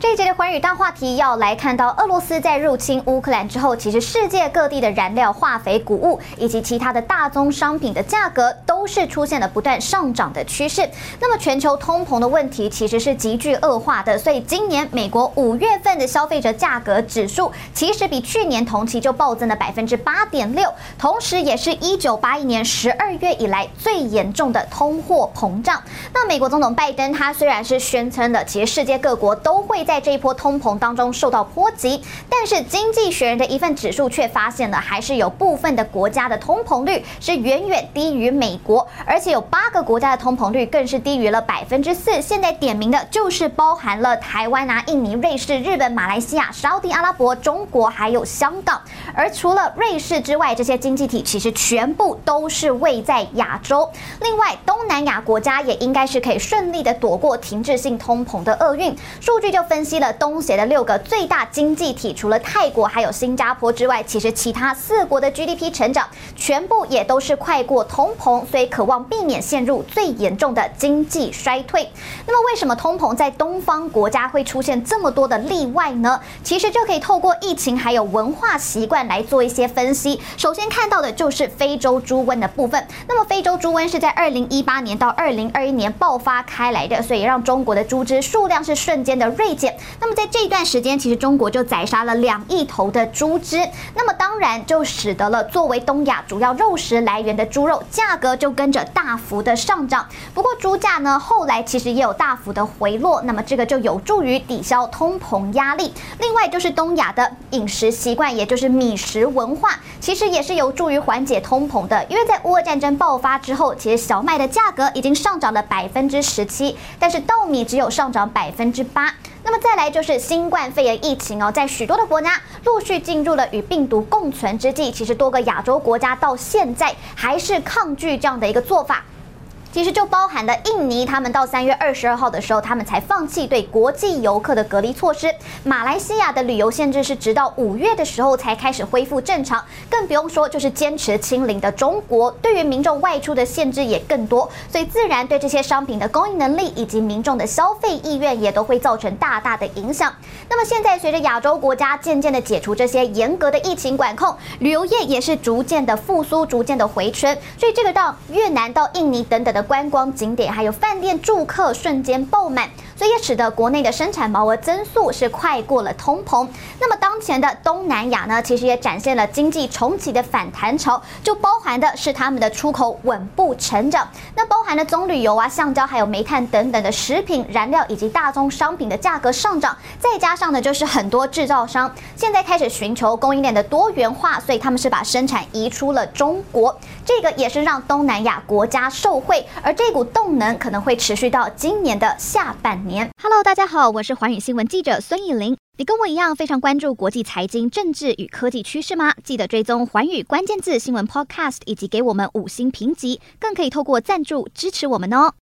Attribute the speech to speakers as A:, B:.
A: 这一节的寰宇大话题要来看到，俄罗斯在入侵乌克兰之后，其实世界各地的燃料、化肥、谷物以及其他的大宗商品的价格都是出现了不断上涨的趋势。那么全球通膨的问题其实是急剧恶化的，所以今年美国五月份的消费者价格指数其实比去年同期就暴增了百分之八点六，同时也是一九八一年十二月以来最严重的通货膨胀。那美国总统拜登他虽然是宣称的，其实世界各国都会在这一波通膨当中受到波及，但是经济学人的一份指数却发现了，还是有部分的国家的通膨率是远远低于美国，而且有八个国家的通膨率更是低于了百分之四。现在点名的就是包含了台湾啊、印尼、瑞士、日本、马来西亚、沙地阿拉伯、中国还有香港。而除了瑞士之外，这些经济体其实全部都是位在亚洲。另外，东南亚国家也应该是可以顺利的躲过停滞性通膨的厄运。数据就分分析了。东协的六个最大经济体，除了泰国还有新加坡之外，其实其他四国的 GDP 成长全部也都是快过通膨，所以渴望避免陷入最严重的经济衰退。那么，为什么通膨在东方国家会出现这么多的例外呢？其实就可以透过疫情还有文化习惯来做一些分析。首先看到的就是非洲猪瘟的部分。那么，非洲猪瘟是在二零一八年到二零二一年爆发开来的，所以让中国的猪只数量是瞬间的锐减。那么在这一段时间，其实中国就宰杀了两亿头的猪只，那么当然就使得了作为东亚主要肉食来源的猪肉价格就跟着大幅的上涨。不过猪价呢，后来其实也有大幅的回落，那么这个就有助于抵消通膨压力。另外就是东亚的饮食习惯，也就是米食文化，其实也是有助于缓解通膨的。因为在乌俄战争爆发之后，其实小麦的价格已经上涨了百分之十七，但是稻米只有上涨百分之八。那么再来就是新冠肺炎疫情哦，在许多的国家陆续进入了与病毒共存之际，其实多个亚洲国家到现在还是抗拒这样的一个做法。其实就包含了印尼，他们到三月二十二号的时候，他们才放弃对国际游客的隔离措施。马来西亚的旅游限制是直到五月的时候才开始恢复正常，更不用说就是坚持清零的中国，对于民众外出的限制也更多，所以自然对这些商品的供应能力以及民众的消费意愿也都会造成大大的影响。那么现在随着亚洲国家渐渐的解除这些严格的疫情管控，旅游业也是逐渐的复苏，逐渐的回春，所以这个到越南、到印尼等等的。观光景点还有饭店住客瞬间爆满，所以也使得国内的生产毛额增速是快过了通膨。那么当前的东南亚呢，其实也展现了经济重启的反弹潮，就包含的是他们的出口稳步成长。那包含了棕榈油啊、橡胶还有煤炭等等的食品燃料以及大宗商品的价格上涨，再加上呢，就是很多制造商现在开始寻求供应链的多元化，所以他们是把生产移出了中国。这个也是让东南亚国家受惠。而这股动能可能会持续到今年的下半年。Hello，大家好，我是寰宇新闻记者孙艺玲。你跟我一样非常关注国际财经、政治与科技趋势吗？记得追踪寰宇关键字新闻 Podcast，以及给我们五星评级，更可以透过赞助支持我们哦。